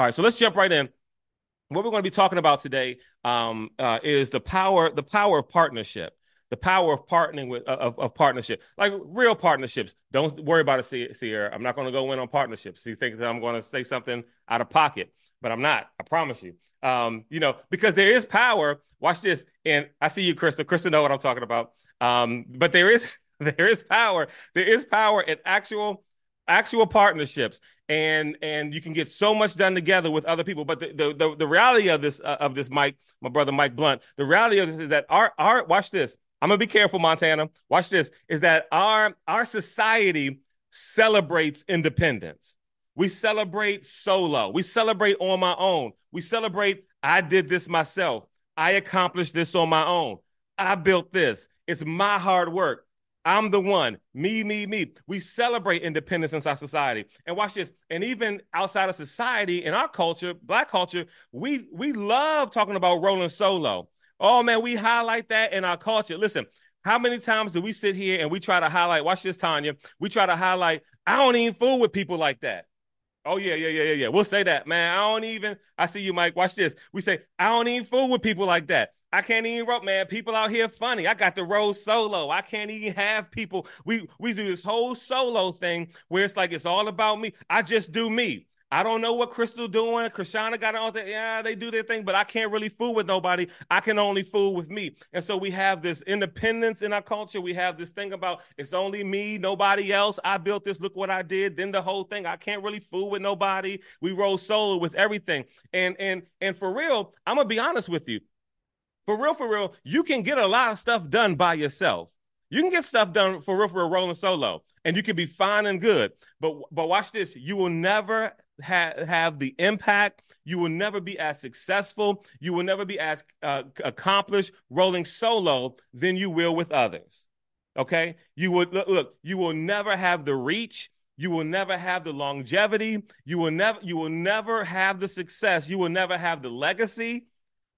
All right, so let's jump right in. What we're going to be talking about today um, uh, is the power, the power of partnership, the power of partnering with of, of partnership, like real partnerships. Don't worry about it, Sierra. I'm not going to go in on partnerships. You think that I'm going to say something out of pocket, but I'm not. I promise you. Um, you know, because there is power. Watch this, and I see you, Krista. Krista, know what I'm talking about. Um, but there is there is power. There is power in actual actual partnerships and and you can get so much done together with other people. But the the, the, the reality of this uh, of this mike my brother mike blunt the reality of this is that our our watch this. I'm gonna be careful montana. Watch this is that our our society celebrates independence. We celebrate solo. We celebrate on my own. We celebrate i did this myself. I accomplished this on my own. I built this. It's my hard work I'm the one. Me, me, me. We celebrate independence in our society. And watch this. And even outside of society, in our culture, black culture, we we love talking about rolling solo. Oh man, we highlight that in our culture. Listen, how many times do we sit here and we try to highlight? Watch this, Tanya. We try to highlight. I don't even fool with people like that. Oh yeah, yeah, yeah, yeah, yeah. We'll say that, man. I don't even. I see you, Mike. Watch this. We say I don't even fool with people like that. I can't even rope, man. People out here funny. I got the roll solo. I can't even have people. We we do this whole solo thing where it's like it's all about me. I just do me. I don't know what Crystal doing. Krishana got all that. Yeah, they do their thing, but I can't really fool with nobody. I can only fool with me. And so we have this independence in our culture. We have this thing about it's only me, nobody else. I built this. Look what I did. Then the whole thing. I can't really fool with nobody. We roll solo with everything. And and and for real, I'm gonna be honest with you for real, for real, you can get a lot of stuff done by yourself. You can get stuff done for real, for real, rolling solo, and you can be fine and good. But but watch this: you will never ha- have the impact. You will never be as successful. You will never be as uh, accomplished rolling solo than you will with others. Okay, you would look, look. You will never have the reach. You will never have the longevity. You will never. You will never have the success. You will never have the legacy.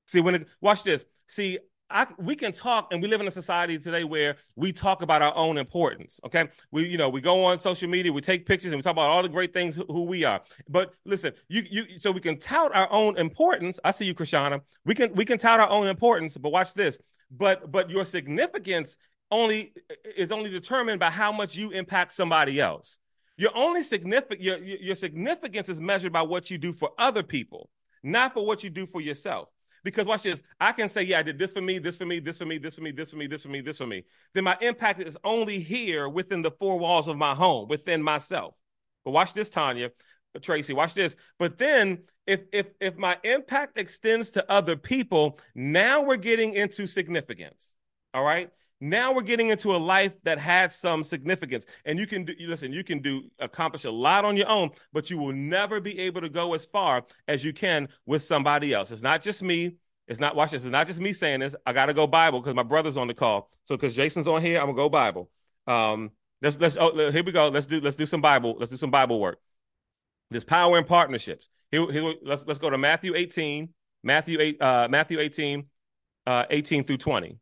See when it, watch this. See, I, we can talk, and we live in a society today where we talk about our own importance. Okay, we you know we go on social media, we take pictures, and we talk about all the great things who we are. But listen, you you so we can tout our own importance. I see you, Krishana. We can we can tout our own importance, but watch this. But but your significance only is only determined by how much you impact somebody else. Your only significant your your significance is measured by what you do for other people, not for what you do for yourself. Because watch this, I can say, yeah, I did this for me, this for me, this for me, this for me, this for me, this for me, this for me. Then my impact is only here within the four walls of my home, within myself. But watch this, Tanya, Tracy, watch this. But then if if if my impact extends to other people, now we're getting into significance. All right. Now we're getting into a life that had some significance. And you can do, listen, you can do, accomplish a lot on your own, but you will never be able to go as far as you can with somebody else. It's not just me. It's not, watch this. It's not just me saying this. I got to go Bible because my brother's on the call. So, because Jason's on here, I'm to go Bible. Um, let's, let's, oh, here we go. Let's do, let's do some Bible. Let's do some Bible work. There's power in partnerships. Here, here, let's, let's go to Matthew 18, Matthew 8, uh, Matthew 18, uh, 18 through 20.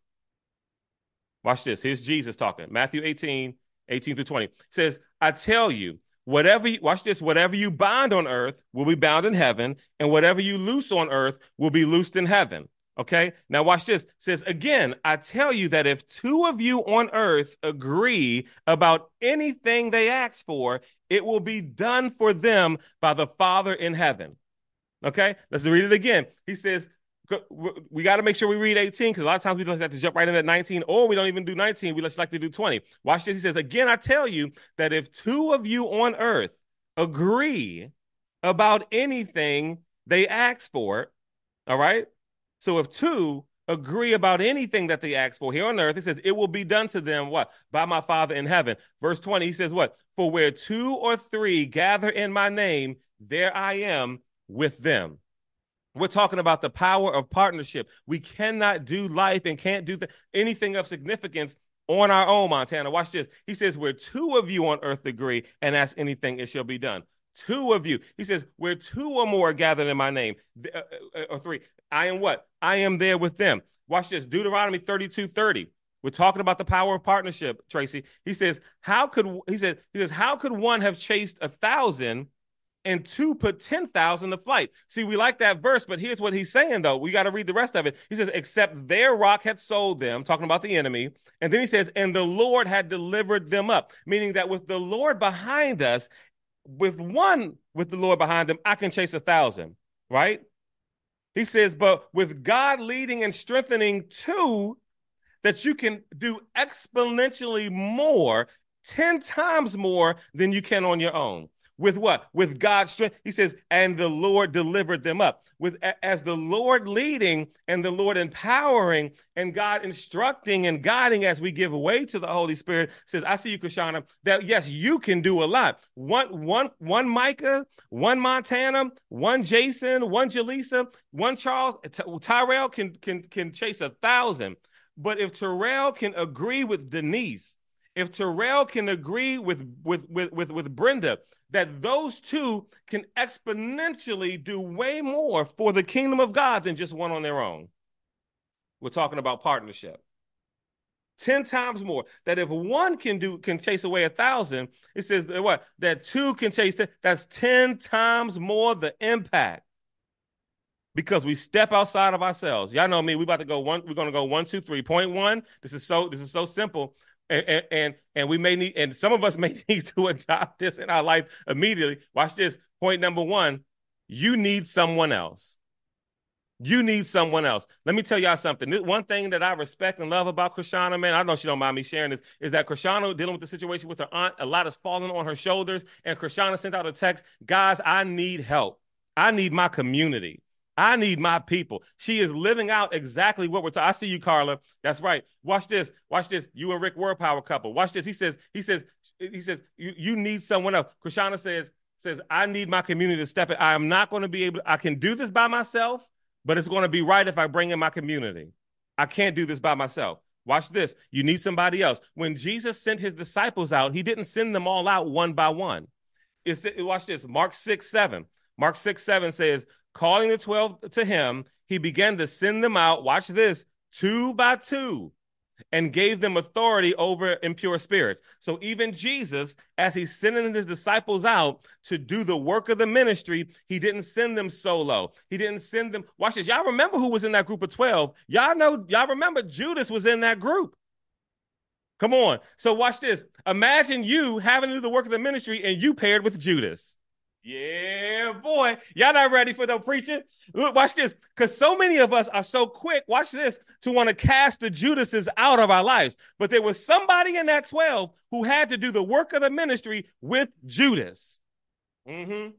Watch this. Here's Jesus talking. Matthew 18, 18 through 20. It says, I tell you, whatever you, watch this, whatever you bind on earth will be bound in heaven, and whatever you loose on earth will be loosed in heaven. Okay. Now watch this. It says again, I tell you that if two of you on earth agree about anything they ask for, it will be done for them by the Father in heaven. Okay. Let's read it again. He says, we got to make sure we read 18 because a lot of times we just have to jump right in at 19 or we don't even do 19 we just like to do 20 watch this he says again i tell you that if two of you on earth agree about anything they ask for all right? So if two agree about anything that they ask for here on earth it says it will be done to them what? By my father in heaven. Verse 20 he says what? For where two or three gather in my name there i am with them we're talking about the power of partnership. We cannot do life and can't do th- anything of significance on our own, Montana. Watch this. He says, Where two of you on earth agree and ask anything, it shall be done. Two of you. He says, Where two or more are gathered in my name, uh, uh, or three, I am what? I am there with them. Watch this. Deuteronomy 32 30. We're talking about the power of partnership, Tracy. He says, How could he said, he says, How could one have chased a thousand and two put 10,000 to flight. See, we like that verse, but here's what he's saying, though. We got to read the rest of it. He says, except their rock had sold them, talking about the enemy. And then he says, and the Lord had delivered them up, meaning that with the Lord behind us, with one with the Lord behind them, I can chase a thousand, right? He says, but with God leading and strengthening two, that you can do exponentially more, 10 times more than you can on your own. With what? With God's strength. He says, and the Lord delivered them up. With as the Lord leading and the Lord empowering and God instructing and guiding as we give way to the Holy Spirit says, I see you, Kashana, that yes, you can do a lot. One, one, one Micah, one Montana, one Jason, one Jaleesa, one Charles, Tyrell can can can chase a thousand. But if Terrell can agree with Denise, if Terrell can agree with with with with, with Brenda, that those two can exponentially do way more for the kingdom of God than just one on their own. We're talking about partnership. 10 times more. That if one can do can chase away a thousand, it says what? That two can chase it. That's 10 times more the impact. Because we step outside of ourselves. Y'all know me. We about to go one, we're gonna go one, two, three. Point one. This is so this is so simple and, and and we may need and some of us may need to adopt this in our life immediately. Watch this. Point number one you need someone else. You need someone else. Let me tell y'all something. One thing that i respect and love about krishana man i know she don't mind me sharing this is that krishana dealing with the situation with her aunt. A lot is falling on her shoulders. And krishana sent out a text guys i need help. I need my community I need my people. She is living out exactly what we're talking. I see you, Carla. That's right. Watch this. Watch this. You and Rick were a power couple. Watch this. He says, he says, he says, you, you need someone else. Krishana says, says, I need my community to step in. I am not going to be able, I can do this by myself, but it's going to be right if I bring in my community. I can't do this by myself. Watch this. You need somebody else. When Jesus sent his disciples out, he didn't send them all out one by one. It's, watch this. Mark 6, 7. Mark 6, 7 says, calling the 12 to him, he began to send them out, watch this, two by two, and gave them authority over impure spirits. So even Jesus, as he's sending his disciples out to do the work of the ministry, he didn't send them solo. He didn't send them. Watch this. Y'all remember who was in that group of 12? Y'all know, y'all remember Judas was in that group. Come on. So watch this. Imagine you having to do the work of the ministry and you paired with Judas. Yeah, boy. Y'all not ready for the preaching? Look, watch this. Because so many of us are so quick, watch this, to want to cast the Judases out of our lives. But there was somebody in that 12 who had to do the work of the ministry with Judas. Mm-hmm.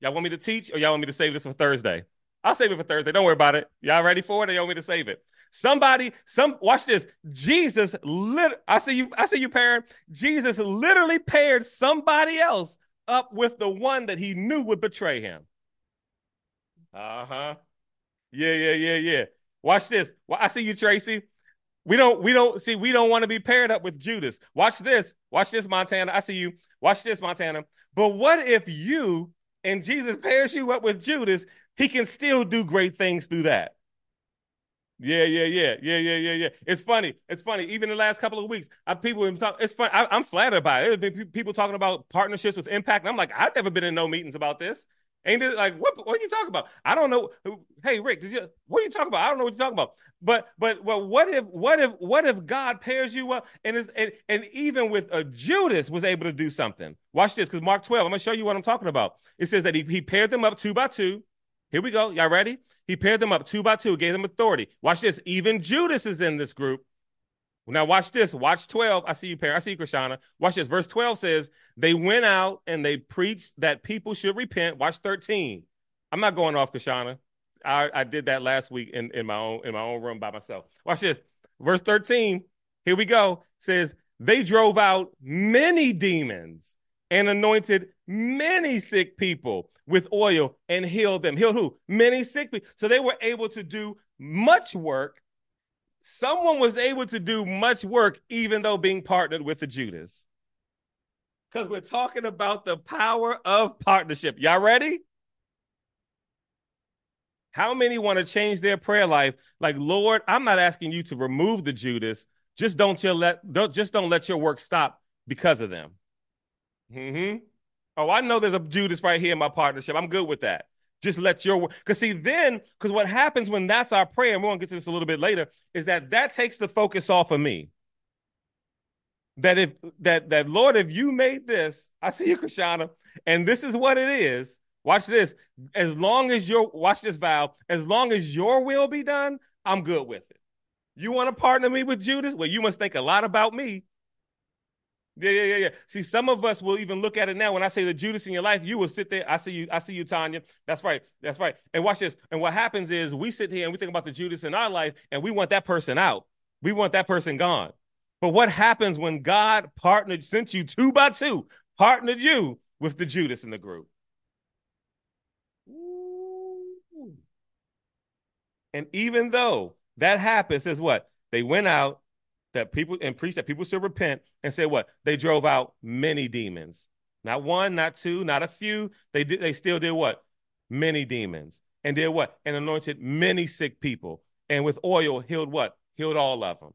Y'all want me to teach or y'all want me to save this for Thursday? I'll save it for Thursday. Don't worry about it. Y'all ready for it or y'all want me to save it? Somebody, some watch this. Jesus lit I see you, I see you parent. Jesus literally paired somebody else up with the one that he knew would betray him. Uh huh. Yeah, yeah, yeah, yeah. Watch this. Well, I see you, Tracy. We don't, we don't see, we don't want to be paired up with Judas. Watch this. Watch this, Montana. I see you. Watch this, Montana. But what if you and Jesus pairs you up with Judas? He can still do great things through that. Yeah, yeah, yeah, yeah, yeah, yeah, yeah. It's funny. It's funny. Even the last couple of weeks, I, people talk. It's fun. I, am flattered by it. There's been people talking about partnerships with impact, I'm like, I've never been in no meetings about this. Ain't it like what? What are you talking about? I don't know. Hey, Rick, did you? What are you talking about? I don't know what you're talking about. But but well, what if what if what if God pairs you up and is and, and even with a Judas was able to do something? Watch this, because Mark 12. I'm gonna show you what I'm talking about. It says that he, he paired them up two by two. Here we go. Y'all ready? He paired them up two by two, gave them authority. Watch this. Even Judas is in this group. Now watch this. Watch 12. I see you, pair. I see you, Krishana. Watch this. Verse 12 says, they went out and they preached that people should repent. Watch 13. I'm not going off, Krishana. I, I did that last week in, in my own in my own room by myself. Watch this. Verse 13. Here we go. Says, they drove out many demons and anointed many sick people with oil and healed them. Healed who? Many sick people. So they were able to do much work. Someone was able to do much work, even though being partnered with the Judas. Because we're talking about the power of partnership. Y'all ready? How many want to change their prayer life? Like, Lord, I'm not asking you to remove the Judas. Just don't you let don't just don't let your work stop because of them. Mm-hmm. Oh, I know there's a Judas right here in my partnership. I'm good with that. Just let your because see then because what happens when that's our prayer, and we're gonna get to this a little bit later, is that that takes the focus off of me. That if that that Lord, if you made this, I see you, Krishana, and this is what it is. Watch this. As long as your watch this, vow, As long as your will be done, I'm good with it. You want to partner me with Judas? Well, you must think a lot about me yeah, yeah, yeah, yeah. See, some of us will even look at it now. When I say the Judas in your life, you will sit there. I see you. I see you, Tanya. That's right. That's right. And watch this. And what happens is we sit here and we think about the Judas in our life, and we want that person out. We want that person gone. But what happens when God partnered, sent you two by two, partnered you with the Judas in the group? Ooh. And even though that happens, is what they went out that people and preach that people should repent and say what they drove out many demons not one not two not a few they did they still did what many demons and did what and anointed many sick people and with oil healed what healed all of them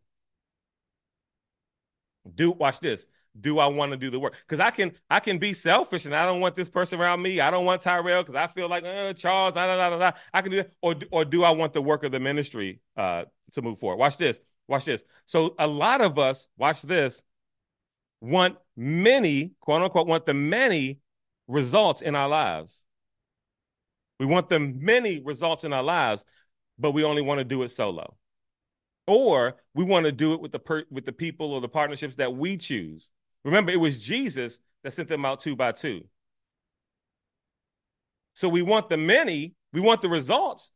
do watch this do I want to do the work? Because I can I can be selfish and I don't want this person around me. I don't want Tyrell because I feel like uh, Charles. Da, da, da, da, I can do that. Or or do I want the work of the ministry uh, to move forward? Watch this. Watch this. So a lot of us, watch this, want many, quote unquote, want the many results in our lives. We want the many results in our lives, but we only want to do it solo. Or we want to do it with the per- with the people or the partnerships that we choose. Remember, it was Jesus that sent them out two by two. So we want the many, we want the results,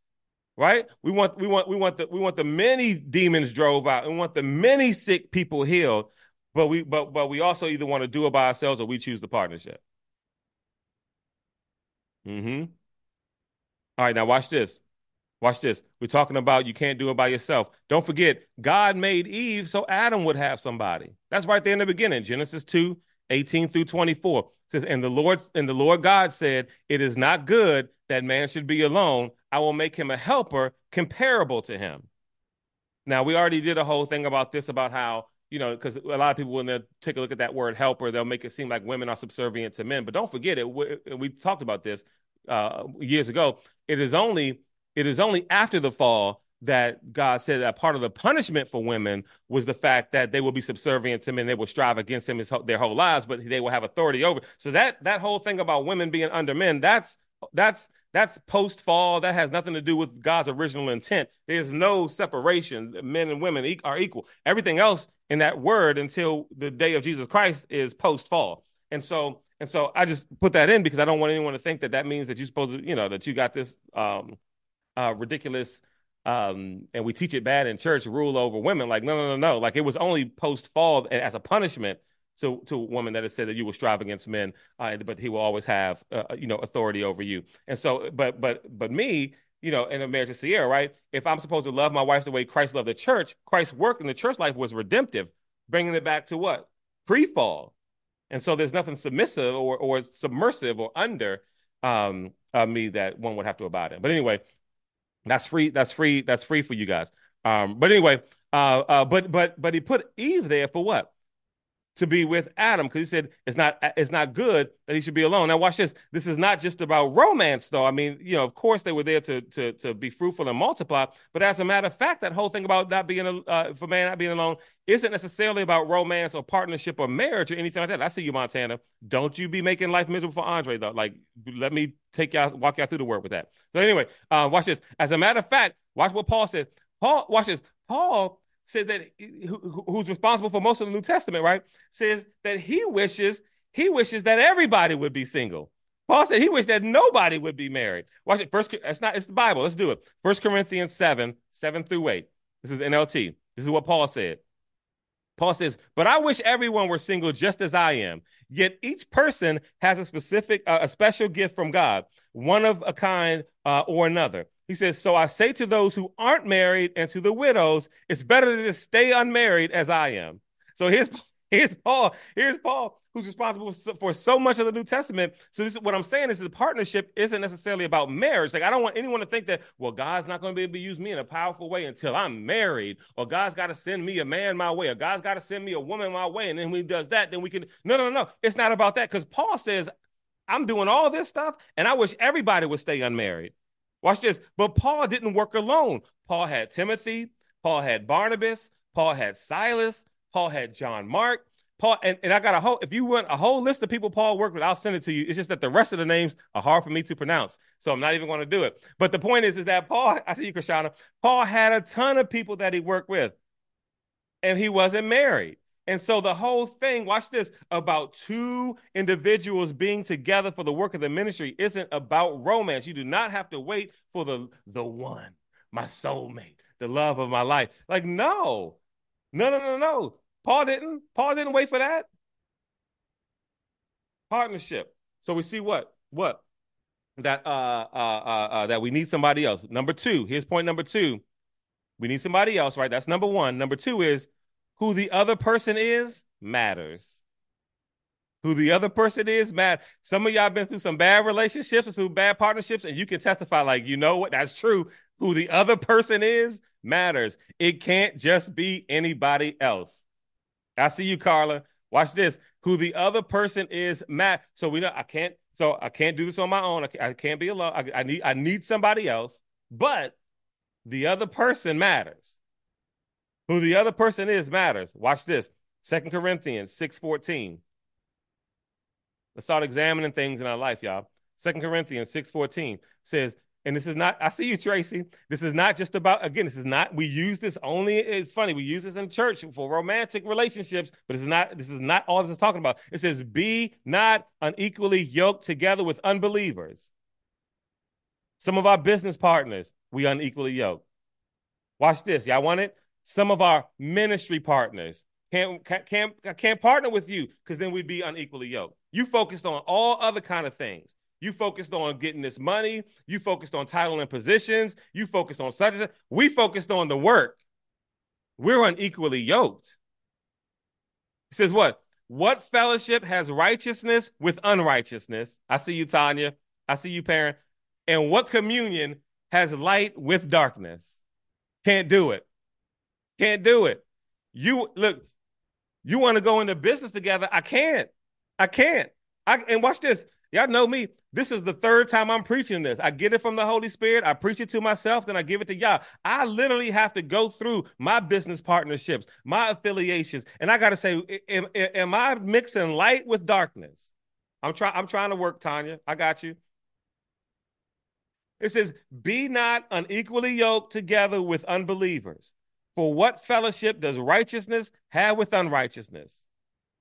right? We want we want we want the we want the many demons drove out and want the many sick people healed, but we but but we also either want to do it by ourselves or we choose the partnership. Mm-hmm. All right, now watch this. Watch this. We're talking about you can't do it by yourself. Don't forget, God made Eve so Adam would have somebody. That's right there in the beginning. Genesis 2, 18 through 24. It says, and the Lord and the Lord God said, It is not good that man should be alone. I will make him a helper comparable to him. Now, we already did a whole thing about this, about how, you know, because a lot of people, when they take a look at that word helper, they'll make it seem like women are subservient to men. But don't forget it. We, we talked about this uh, years ago. It is only it is only after the fall that God said that part of the punishment for women was the fact that they will be subservient to men, they will strive against him his, their whole lives, but they will have authority over. So that that whole thing about women being under men, that's that's that's post fall. That has nothing to do with God's original intent. There's no separation. Men and women are equal. Everything else in that word until the day of Jesus Christ is post fall. And so, and so I just put that in because I don't want anyone to think that that means that you're supposed to, you know, that you got this um, uh, ridiculous, um, and we teach it bad in church rule over women. Like, no, no, no, no. Like it was only post fall as a punishment to to a woman that has said that you will strive against men, uh, but he will always have uh, uh, you know authority over you. And so, but but but me, you know, in a marriage to Sierra, right? If I'm supposed to love my wife the way Christ loved the church, Christ's work in the church life was redemptive, bringing it back to what pre-fall. And so there's nothing submissive or or submersive or under um, uh, me that one would have to abide in. But anyway, that's free. That's free. That's free for you guys. Um, but anyway, uh, uh, but but but he put Eve there for what? To be with Adam because he said it's not it's not good that he should be alone. Now watch this. This is not just about romance though. I mean, you know, of course they were there to to to be fruitful and multiply, but as a matter of fact, that whole thing about not being uh, for man not being alone isn't necessarily about romance or partnership or marriage or anything like that. I see you, Montana. Don't you be making life miserable for Andre though. Like, let me take y'all walk y'all through the word with that. So anyway, uh, watch this. As a matter of fact, watch what Paul said. Paul, watch this. Paul said that who, who's responsible for most of the New Testament, right? Says that he wishes he wishes that everybody would be single. Paul said he wished that nobody would be married. Watch it. First, it's not. It's the Bible. Let's do it. First Corinthians seven, seven through eight. This is NLT. This is what Paul said. Paul says, "But I wish everyone were single, just as I am. Yet each person has a specific, uh, a special gift from God, one of a kind uh, or another. He says, So I say to those who aren't married and to the widows, it's better to just stay unmarried as I am. So here's here's Paul. Here's Paul, who's responsible for so much of the New Testament. So this is what I'm saying is the partnership isn't necessarily about marriage. Like I don't want anyone to think that, well, God's not going to be able to use me in a powerful way until I'm married, or God's got to send me a man my way, or God's got to send me a woman my way. And then when he does that, then we can No, no, no, no. It's not about that. Because Paul says, I'm doing all this stuff, and I wish everybody would stay unmarried. Watch this. But Paul didn't work alone. Paul had Timothy, Paul had Barnabas, Paul had Silas, Paul had John Mark. Paul, and, and I got a whole, if you want a whole list of people Paul worked with, I'll send it to you. It's just that the rest of the names are hard for me to pronounce. So I'm not even going to do it. But the point is, is that Paul, I see you, Krishana, Paul had a ton of people that he worked with, and he wasn't married. And so the whole thing, watch this, about two individuals being together for the work of the ministry isn't about romance. You do not have to wait for the the one, my soulmate, the love of my life. Like, no. No, no, no, no. Paul didn't. Paul didn't wait for that. Partnership. So we see what? What? That uh uh uh, uh that we need somebody else. Number two, here's point number two. We need somebody else, right? That's number one. Number two is who the other person is matters. Who the other person is matters. Some of y'all been through some bad relationships and some bad partnerships, and you can testify, like, you know what? That's true. Who the other person is matters. It can't just be anybody else. I see you, Carla. Watch this. Who the other person is, Matt. So we know I can't. So I can't do this on my own. I, I can't be alone. I, I need. I need somebody else. But the other person matters. Who the other person is matters. Watch this. Second Corinthians 6:14. Let's start examining things in our life, y'all. Second Corinthians 6:14 says, and this is not, I see you, Tracy. This is not just about, again, this is not, we use this only, it's funny, we use this in church for romantic relationships, but this is not, this is not all this is talking about. It says, be not unequally yoked together with unbelievers. Some of our business partners, we unequally yoked. Watch this. Y'all want it? Some of our ministry partners can't, can't, can't, partner with you because then we'd be unequally yoked. You focused on all other kind of things. You focused on getting this money. You focused on title and positions. You focused on such such. We focused on the work. We're unequally yoked. He says, What? What fellowship has righteousness with unrighteousness? I see you, Tanya. I see you, parent. And what communion has light with darkness? Can't do it. Can't do it. You look, you want to go into business together. I can't. I can't. I and watch this. Y'all know me. This is the third time I'm preaching this. I get it from the Holy Spirit. I preach it to myself, then I give it to y'all. I literally have to go through my business partnerships, my affiliations, and I got to say, am, am, I mixing light with darkness? I'm trying. I'm trying to work, Tanya. I got you. It says, "Be not unequally yoked together with unbelievers. For what fellowship does righteousness have with unrighteousness?"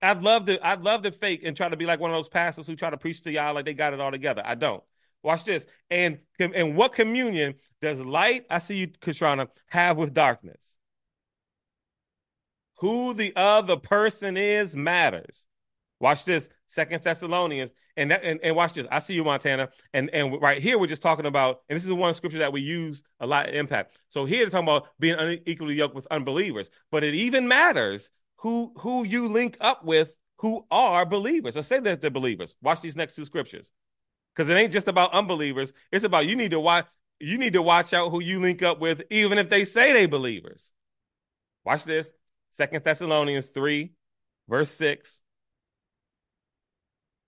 I'd love to I'd love to fake and try to be like one of those pastors who try to preach to y'all like they got it all together. I don't. Watch this. And and what communion does light, I see you, Kashrana, have with darkness? Who the other person is matters. Watch this, Second Thessalonians, and, that, and and watch this. I see you, Montana, and and right here we're just talking about, and this is one scripture that we use a lot in impact. So here they're talking about being unequally yoked with unbelievers, but it even matters who who you link up with who are believers or say that they're believers. Watch these next two scriptures. Because it ain't just about unbelievers. It's about you need to watch you need to watch out who you link up with, even if they say they believers. Watch this. Second Thessalonians 3, verse 6.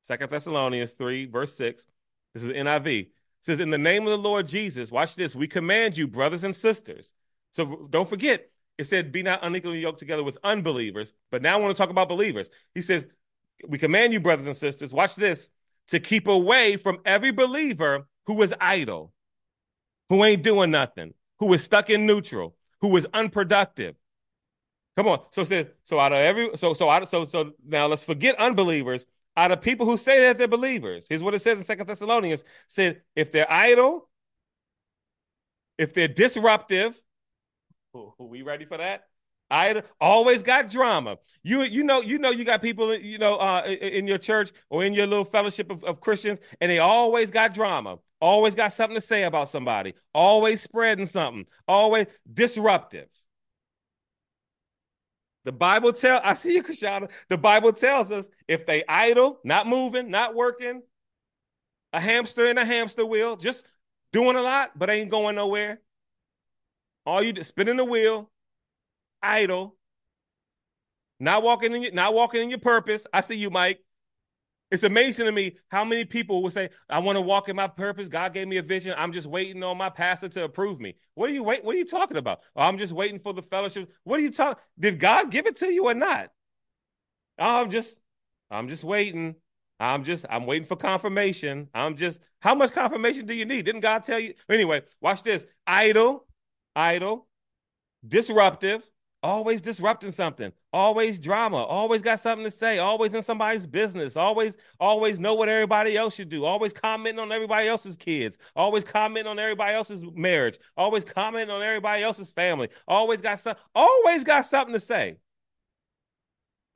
Second Thessalonians 3, verse 6. This is NIV. It says, In the name of the Lord Jesus, watch this. We command you, brothers and sisters. So don't forget, it said, be not unequally yoked together with unbelievers. But now I want to talk about believers. He says, we command you, brothers and sisters, watch this, to keep away from every believer who is idle, who ain't doing nothing, who is stuck in neutral, who is unproductive. Come on. So it says, so out of every, so, so out so, so now let's forget unbelievers. Out of people who say that they're believers, here's what it says in Second Thessalonians: said if they're idle, if they're disruptive, we ready for that? I always got drama. You you know you know you got people you know uh, in your church or in your little fellowship of, of Christians, and they always got drama. Always got something to say about somebody. Always spreading something. Always disruptive. The Bible tell I see you, Kashana. The Bible tells us if they idle, not moving, not working, a hamster in a hamster wheel, just doing a lot but ain't going nowhere. All you spinning the wheel, idle, not walking in your, not walking in your purpose. I see you, Mike. It's amazing to me how many people will say, I want to walk in my purpose. God gave me a vision. I'm just waiting on my pastor to approve me. What are you wait? What are you talking about? Oh, I'm just waiting for the fellowship. What are you talking? Did God give it to you or not? Oh, I'm just, I'm just waiting. I'm just, I'm waiting for confirmation. I'm just, how much confirmation do you need? Didn't God tell you? Anyway, watch this. Idle, idle, disruptive, always disrupting something, always drama, always got something to say, always in somebody's business, always, always know what everybody else should do, always commenting on everybody else's kids, always commenting on everybody else's marriage, always commenting on everybody else's family, always got some, always got something to say.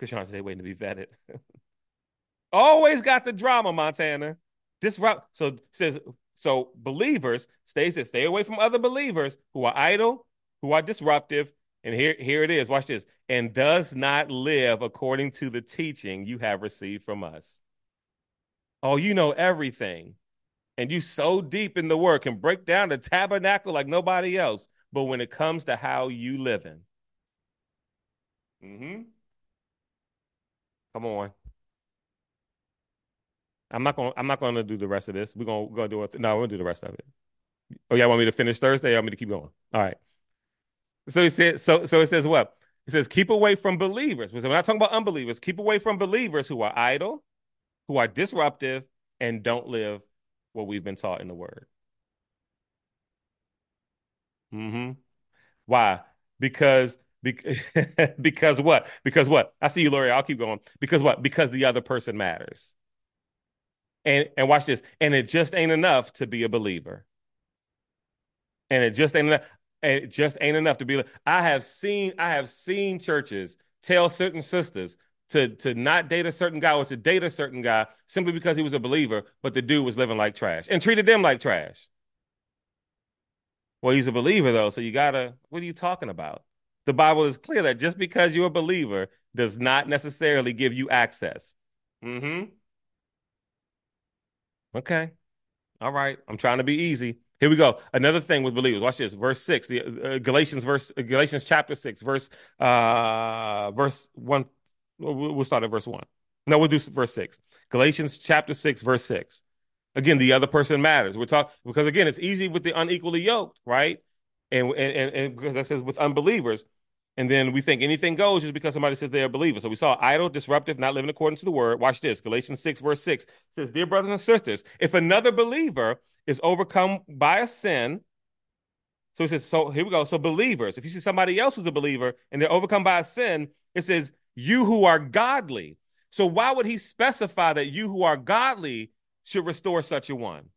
Krishan they waiting to be vetted. always got the drama, Montana. Disrupt. So says so believers stay stay away from other believers who are idle, who are disruptive, and here, here it is. Watch this. And does not live according to the teaching you have received from us. Oh, you know everything. And you so deep in the work and break down the tabernacle like nobody else. But when it comes to how you living, mm-hmm. Come on. I'm not going. I'm not going to do the rest of this. We're going. to go do it. No, we'll do the rest of it. Oh, y'all want me to finish Thursday? Or want me to keep going? All right. So he said, so so it says what? It says, keep away from believers. We're not talking about unbelievers. Keep away from believers who are idle, who are disruptive, and don't live what we've been taught in the word. Mm-hmm. Why? Because because, because what? Because what? I see you, Lori. I'll keep going. Because what? Because the other person matters. And and watch this. And it just ain't enough to be a believer. And it just ain't enough and it just ain't enough to be like I have seen I have seen churches tell certain sisters to to not date a certain guy or to date a certain guy simply because he was a believer, but the dude was living like trash and treated them like trash. Well, he's a believer though, so you gotta. What are you talking about? The Bible is clear that just because you're a believer does not necessarily give you access. mm-hmm Okay. All right. I'm trying to be easy. Here we go. Another thing with believers. Watch this. Verse six. The uh, Galatians verse. Galatians chapter six. Verse. Uh. Verse one. We'll, start at verse one. No, we'll do verse six. Galatians chapter six, verse six. Again, the other person matters. We're talking because again, it's easy with the unequally yoked, right? And and, and because that says with unbelievers. And then we think anything goes just because somebody says they're a believer. So we saw idle, disruptive, not living according to the word. Watch this. Galatians 6, verse 6 says, Dear brothers and sisters, if another believer is overcome by a sin, so it says, so here we go. So believers, if you see somebody else who's a believer and they're overcome by a sin, it says, you who are godly. So why would he specify that you who are godly should restore such a one?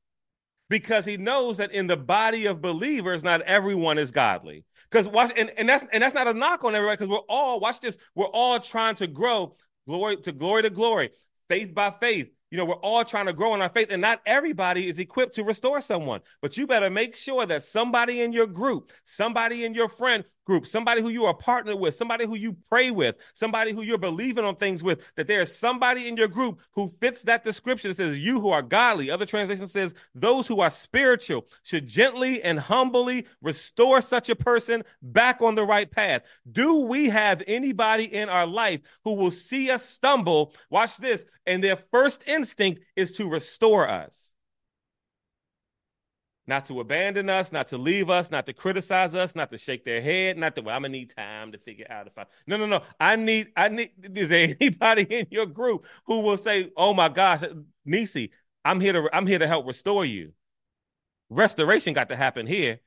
Because he knows that in the body of believers, not everyone is godly. Because watch, and, and that's and that's not a knock on everybody, because we're all, watch this, we're all trying to grow glory to glory to glory, faith by faith, you know, we're all trying to grow in our faith, and not everybody is equipped to restore someone. But you better make sure that somebody in your group, somebody in your friend group, somebody who you are partnered with, somebody who you pray with, somebody who you're believing on things with, that there is somebody in your group who fits that description. It says, You who are godly. Other translation says, Those who are spiritual should gently and humbly restore such a person back on the right path. Do we have anybody in our life who will see us stumble? Watch this. And their first instinct is to restore us not to abandon us, not to leave us, not to criticize us, not to shake their head, not to well, I'm gonna need time to figure out if I no no no. I need I need is there anybody in your group who will say, Oh my gosh, Nisi, I'm here to I'm here to help restore you. Restoration got to happen here.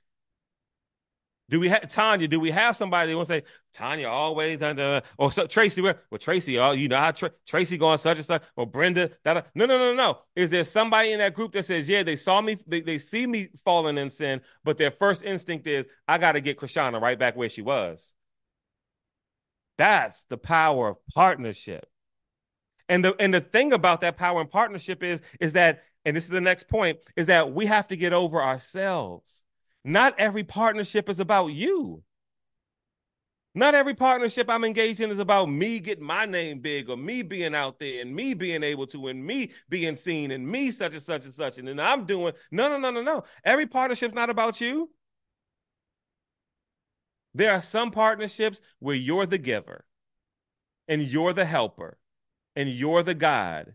Do we have Tanya? Do we have somebody that want to say Tanya always under or so, Tracy? Well, Tracy, oh, you know how Tra- Tracy going such and such or Brenda? That no, no, no, no. Is there somebody in that group that says, yeah, they saw me, they, they see me falling in sin, but their first instinct is, I got to get Krishana right back where she was. That's the power of partnership. And the and the thing about that power and partnership is is that, and this is the next point, is that we have to get over ourselves. Not every partnership is about you. Not every partnership I'm engaged in is about me getting my name big or me being out there and me being able to and me being seen and me such and such and such. And then I'm doing no, no, no, no, no. Every partnership's not about you. There are some partnerships where you're the giver and you're the helper and you're the God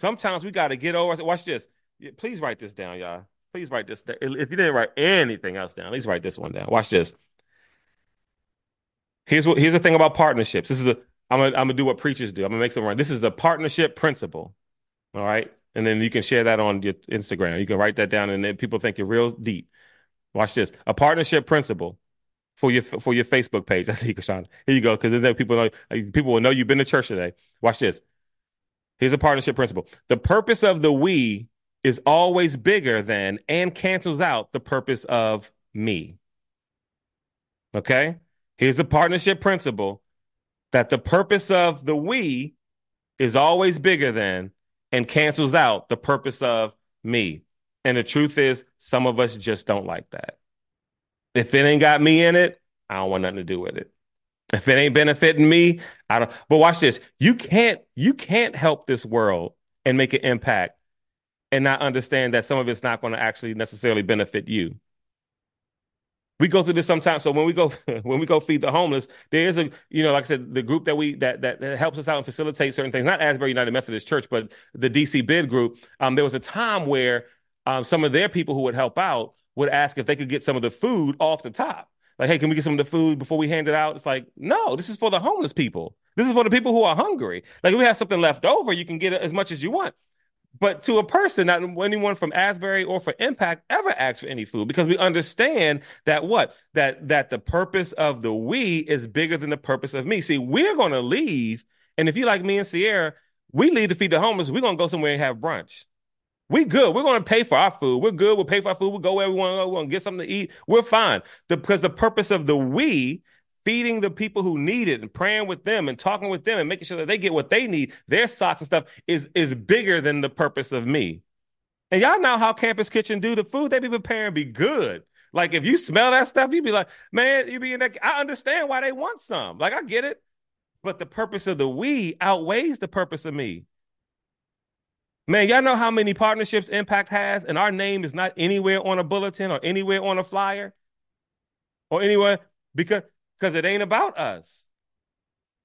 Sometimes we got to get over. Watch this. Please write this down, y'all. Please write this. Down. If you didn't write anything else down, please write this one down. Watch this. Here's what. Here's the thing about partnerships. This is a. I'm gonna. I'm gonna do what preachers do. I'm gonna make some run. This is a partnership principle. All right, and then you can share that on your Instagram. You can write that down, and then people think you're real deep. Watch this. A partnership principle for your for your Facebook page. That's see, Kashan. Here you go, because then people know people will know you've been to church today. Watch this. Here's a partnership principle. The purpose of the we is always bigger than and cancels out the purpose of me. Okay? Here's the partnership principle that the purpose of the we is always bigger than and cancels out the purpose of me. And the truth is, some of us just don't like that. If it ain't got me in it, I don't want nothing to do with it. If it ain't benefiting me, I don't. But watch this. You can't you can't help this world and make an impact and not understand that some of it's not going to actually necessarily benefit you. We go through this sometimes. So when we go when we go feed the homeless, there is a you know like I said the group that we that that, helps us out and facilitates certain things. Not Asbury United Methodist Church, but the DC Bid group. Um, there was a time where um, some of their people who would help out would ask if they could get some of the food off the top. Like, hey, can we get some of the food before we hand it out? It's like, no, this is for the homeless people. This is for the people who are hungry. Like, if we have something left over, you can get as much as you want. But to a person, not anyone from Asbury or for Impact ever asks for any food because we understand that what that that the purpose of the we is bigger than the purpose of me. See, we're to leave, and if you like me and Sierra, we leave to feed the homeless. We're to go somewhere and have brunch. We good. We're going to pay for our food. We're good. We'll pay for our food. We'll go where we want to go. We're get something to eat. We're fine. The, because the purpose of the we, feeding the people who need it and praying with them and talking with them and making sure that they get what they need, their socks and stuff is, is bigger than the purpose of me. And y'all know how Campus Kitchen do the food. They be preparing be good. Like if you smell that stuff, you'd be like, man, you be in that. I understand why they want some. Like I get it. But the purpose of the we outweighs the purpose of me. Man, y'all know how many partnerships Impact has, and our name is not anywhere on a bulletin or anywhere on a flyer or anywhere because because it ain't about us.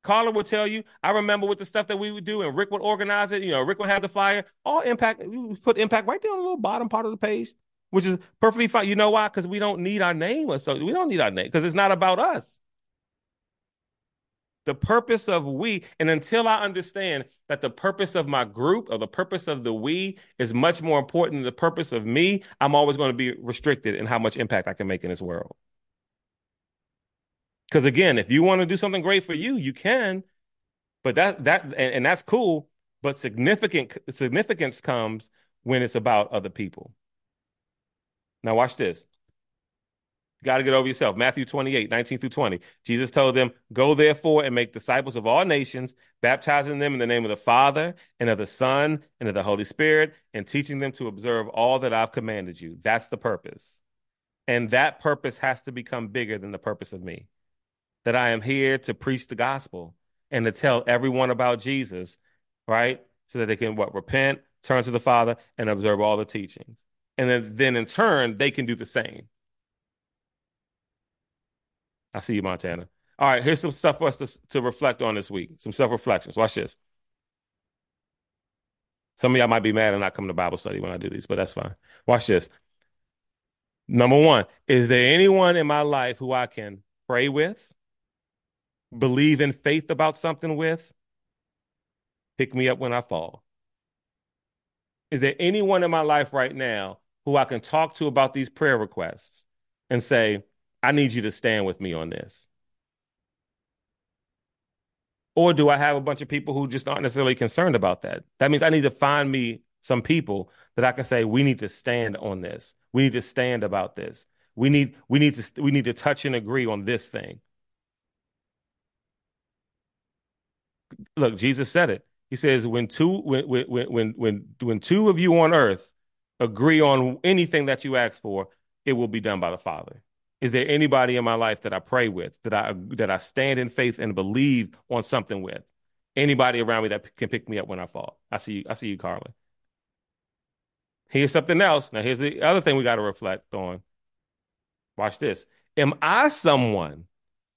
Carla will tell you. I remember with the stuff that we would do, and Rick would organize it. You know, Rick would have the flyer. All Impact, we put Impact right there on the little bottom part of the page, which is perfectly fine. You know why? Because we don't need our name, or so we don't need our name because it's not about us. The purpose of we, and until I understand that the purpose of my group or the purpose of the we is much more important than the purpose of me, I'm always going to be restricted in how much impact I can make in this world. Because again, if you want to do something great for you, you can, but that that and, and that's cool. But significant significance comes when it's about other people. Now watch this got to get over yourself. Matthew 28, 19 through 20. Jesus told them, Go therefore and make disciples of all nations, baptizing them in the name of the Father and of the Son and of the Holy Spirit, and teaching them to observe all that I've commanded you. That's the purpose. And that purpose has to become bigger than the purpose of me. That I am here to preach the gospel and to tell everyone about Jesus, right? So that they can what repent, turn to the Father, and observe all the teachings. And then, then in turn, they can do the same. I see you, Montana. All right, here's some stuff for us to, to reflect on this week. Some self reflections. Watch this. Some of y'all might be mad and not coming to Bible study when I do these, but that's fine. Watch this. Number one, is there anyone in my life who I can pray with, believe in faith about something with, pick me up when I fall? Is there anyone in my life right now who I can talk to about these prayer requests and say, I need you to stand with me on this? Or do I have a bunch of people who just aren't necessarily concerned about that? That means I need to find me some people that I can say, we need to stand on this. We need to stand about this. We need, we need to, we need to touch and agree on this thing. Look, Jesus said it. He says, when two, when, when, when, when, when two of you on earth agree on anything that you ask for, it will be done by the Father. Is there anybody in my life that I pray with, that I that I stand in faith and believe on something with? Anybody around me that can pick me up when I fall? I see you. I see you, Carly. Here's something else. Now, here's the other thing we got to reflect on. Watch this. Am I someone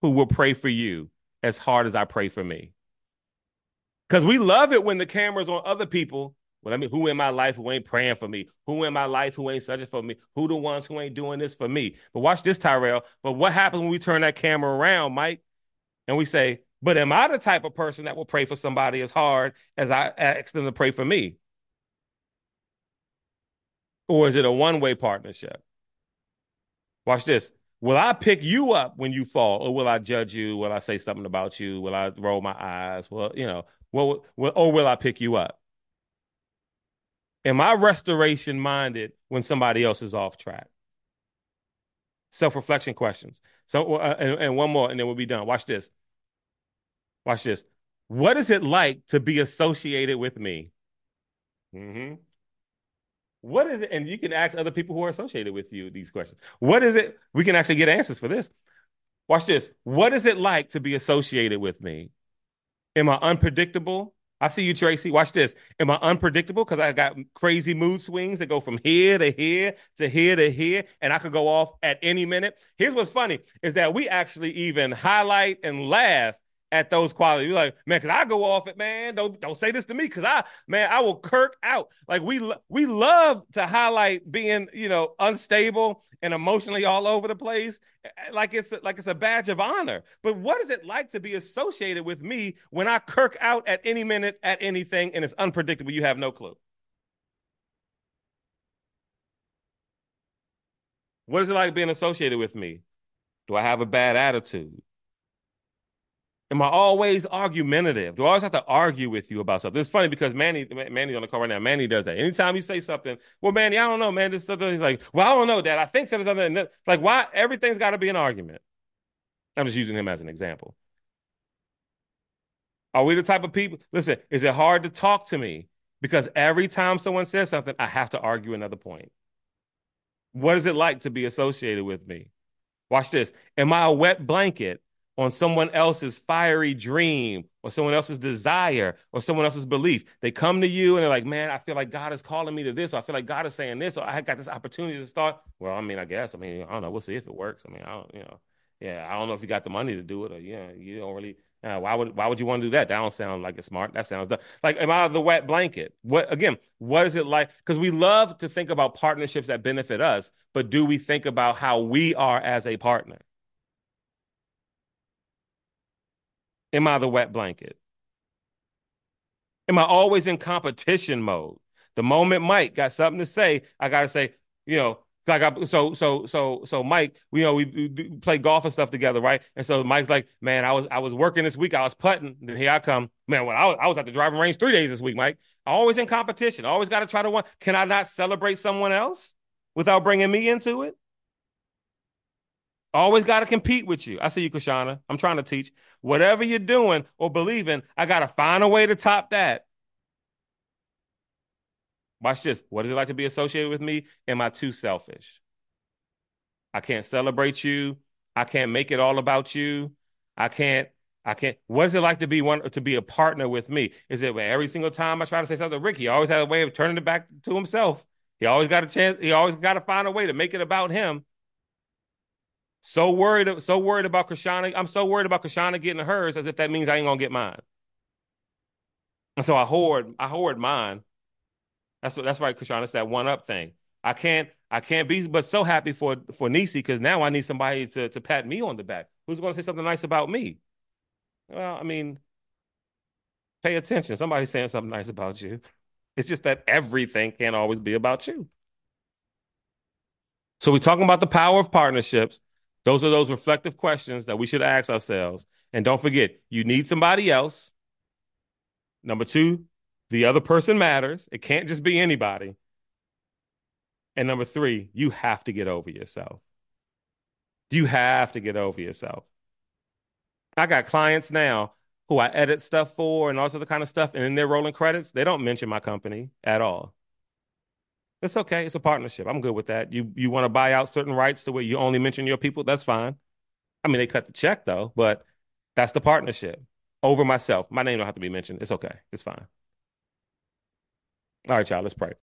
who will pray for you as hard as I pray for me? Because we love it when the camera's on other people Well, I mean, who in my life who ain't praying for me? Who in my life who ain't searching for me? Who the ones who ain't doing this for me? But watch this, Tyrell. But what happens when we turn that camera around, Mike, and we say, but am I the type of person that will pray for somebody as hard as I ask them to pray for me? Or is it a one way partnership? Watch this. Will I pick you up when you fall, or will I judge you? Will I say something about you? Will I roll my eyes? Well, you know, well, or will I pick you up? Am I restoration minded when somebody else is off track? Self reflection questions. So, uh, and, and one more, and then we'll be done. Watch this. Watch this. What is it like to be associated with me? Mm-hmm. What is it? And you can ask other people who are associated with you these questions. What is it? We can actually get answers for this. Watch this. What is it like to be associated with me? Am I unpredictable? I see you, Tracy. Watch this. Am I unpredictable? Because I got crazy mood swings that go from here to here to here to here, and I could go off at any minute. Here's what's funny is that we actually even highlight and laugh at those qualities. You're like, man, cause I go off it, man. Don't don't say this to me, cause I, man, I will kirk out. Like we we love to highlight being, you know, unstable and emotionally all over the place, eh, like it's like it's a badge of honor. But what is it like to be associated with me when I kirk out at any minute at anything and it's unpredictable? You have no clue. What is it like being associated with me? Do I have a bad attitude? Am I always argumentative? Do I always have to argue with you about something? It's funny because Manny, Manny's on the call right now. Manny does that. Anytime you say something, well, Manny, I don't know, man. This stuff. He's like, well, I don't know, Dad. I think something. Like, why? Everything's got to be an argument. I'm just using him as an example. Are we the type of people? Listen, is it hard to talk to me because every time someone says something, I have to argue another point? What is it like to be associated with me? Watch this. Am I a wet blanket on someone else's fiery dream or someone else's desire or someone else's belief. They come to you and they're like, man, I feel like God is calling me to this, or I feel like God is saying this, or I got this opportunity to start. Well, I mean, I guess. I mean, I don't know. We'll see if it works. I mean, I don't, you know, yeah, I don't know if you got the money to do it or, yeah, you don't really. Uh, why would why would you want to do that? That don't sound like it's smart. That sounds dumb. like am I the wet blanket? What again? What is it like? Because we love to think about partnerships that benefit us, but do we think about how we are as a partner? Am I the wet blanket? Am I always in competition mode? The moment Mike got something to say, I gotta say, you know, like I so so so so Mike, you know, we, we play golf and stuff together, right? And so Mike's like, man, I was I was working this week, I was putting, then here I come, man. Well, I was, I was at the driving range three days this week, Mike. Always in competition, always got to try to win. Can I not celebrate someone else without bringing me into it? Always got to compete with you. I see you, Kashana. I'm trying to teach. Whatever you're doing or believing, I got to find a way to top that. Watch this. What is it like to be associated with me? Am I too selfish? I can't celebrate you. I can't make it all about you. I can't. I can't. What is it like to be one to be a partner with me? Is it every single time I try to say something, Ricky always has a way of turning it back to himself. He always got a chance. He always got to find a way to make it about him. So worried, so worried about Krishana. I'm so worried about Krishana getting hers as if that means I ain't gonna get mine. And so I hoard, I hoard mine. That's what that's right, Krishana. It's that one up thing. I can't, I can't be but so happy for for Nisi because now I need somebody to to pat me on the back. Who's gonna say something nice about me? Well, I mean, pay attention. Somebody's saying something nice about you. It's just that everything can't always be about you. So we're talking about the power of partnerships. Those are those reflective questions that we should ask ourselves. And don't forget, you need somebody else. Number two, the other person matters. It can't just be anybody. And number three, you have to get over yourself. You have to get over yourself. I got clients now who I edit stuff for and all this other kind of stuff. And in their rolling credits, they don't mention my company at all. It's okay. It's a partnership. I'm good with that. You you want to buy out certain rights to where you only mention your people? That's fine. I mean, they cut the check though, but that's the partnership. Over myself. My name don't have to be mentioned. It's okay. It's fine. All right, y'all. Let's pray.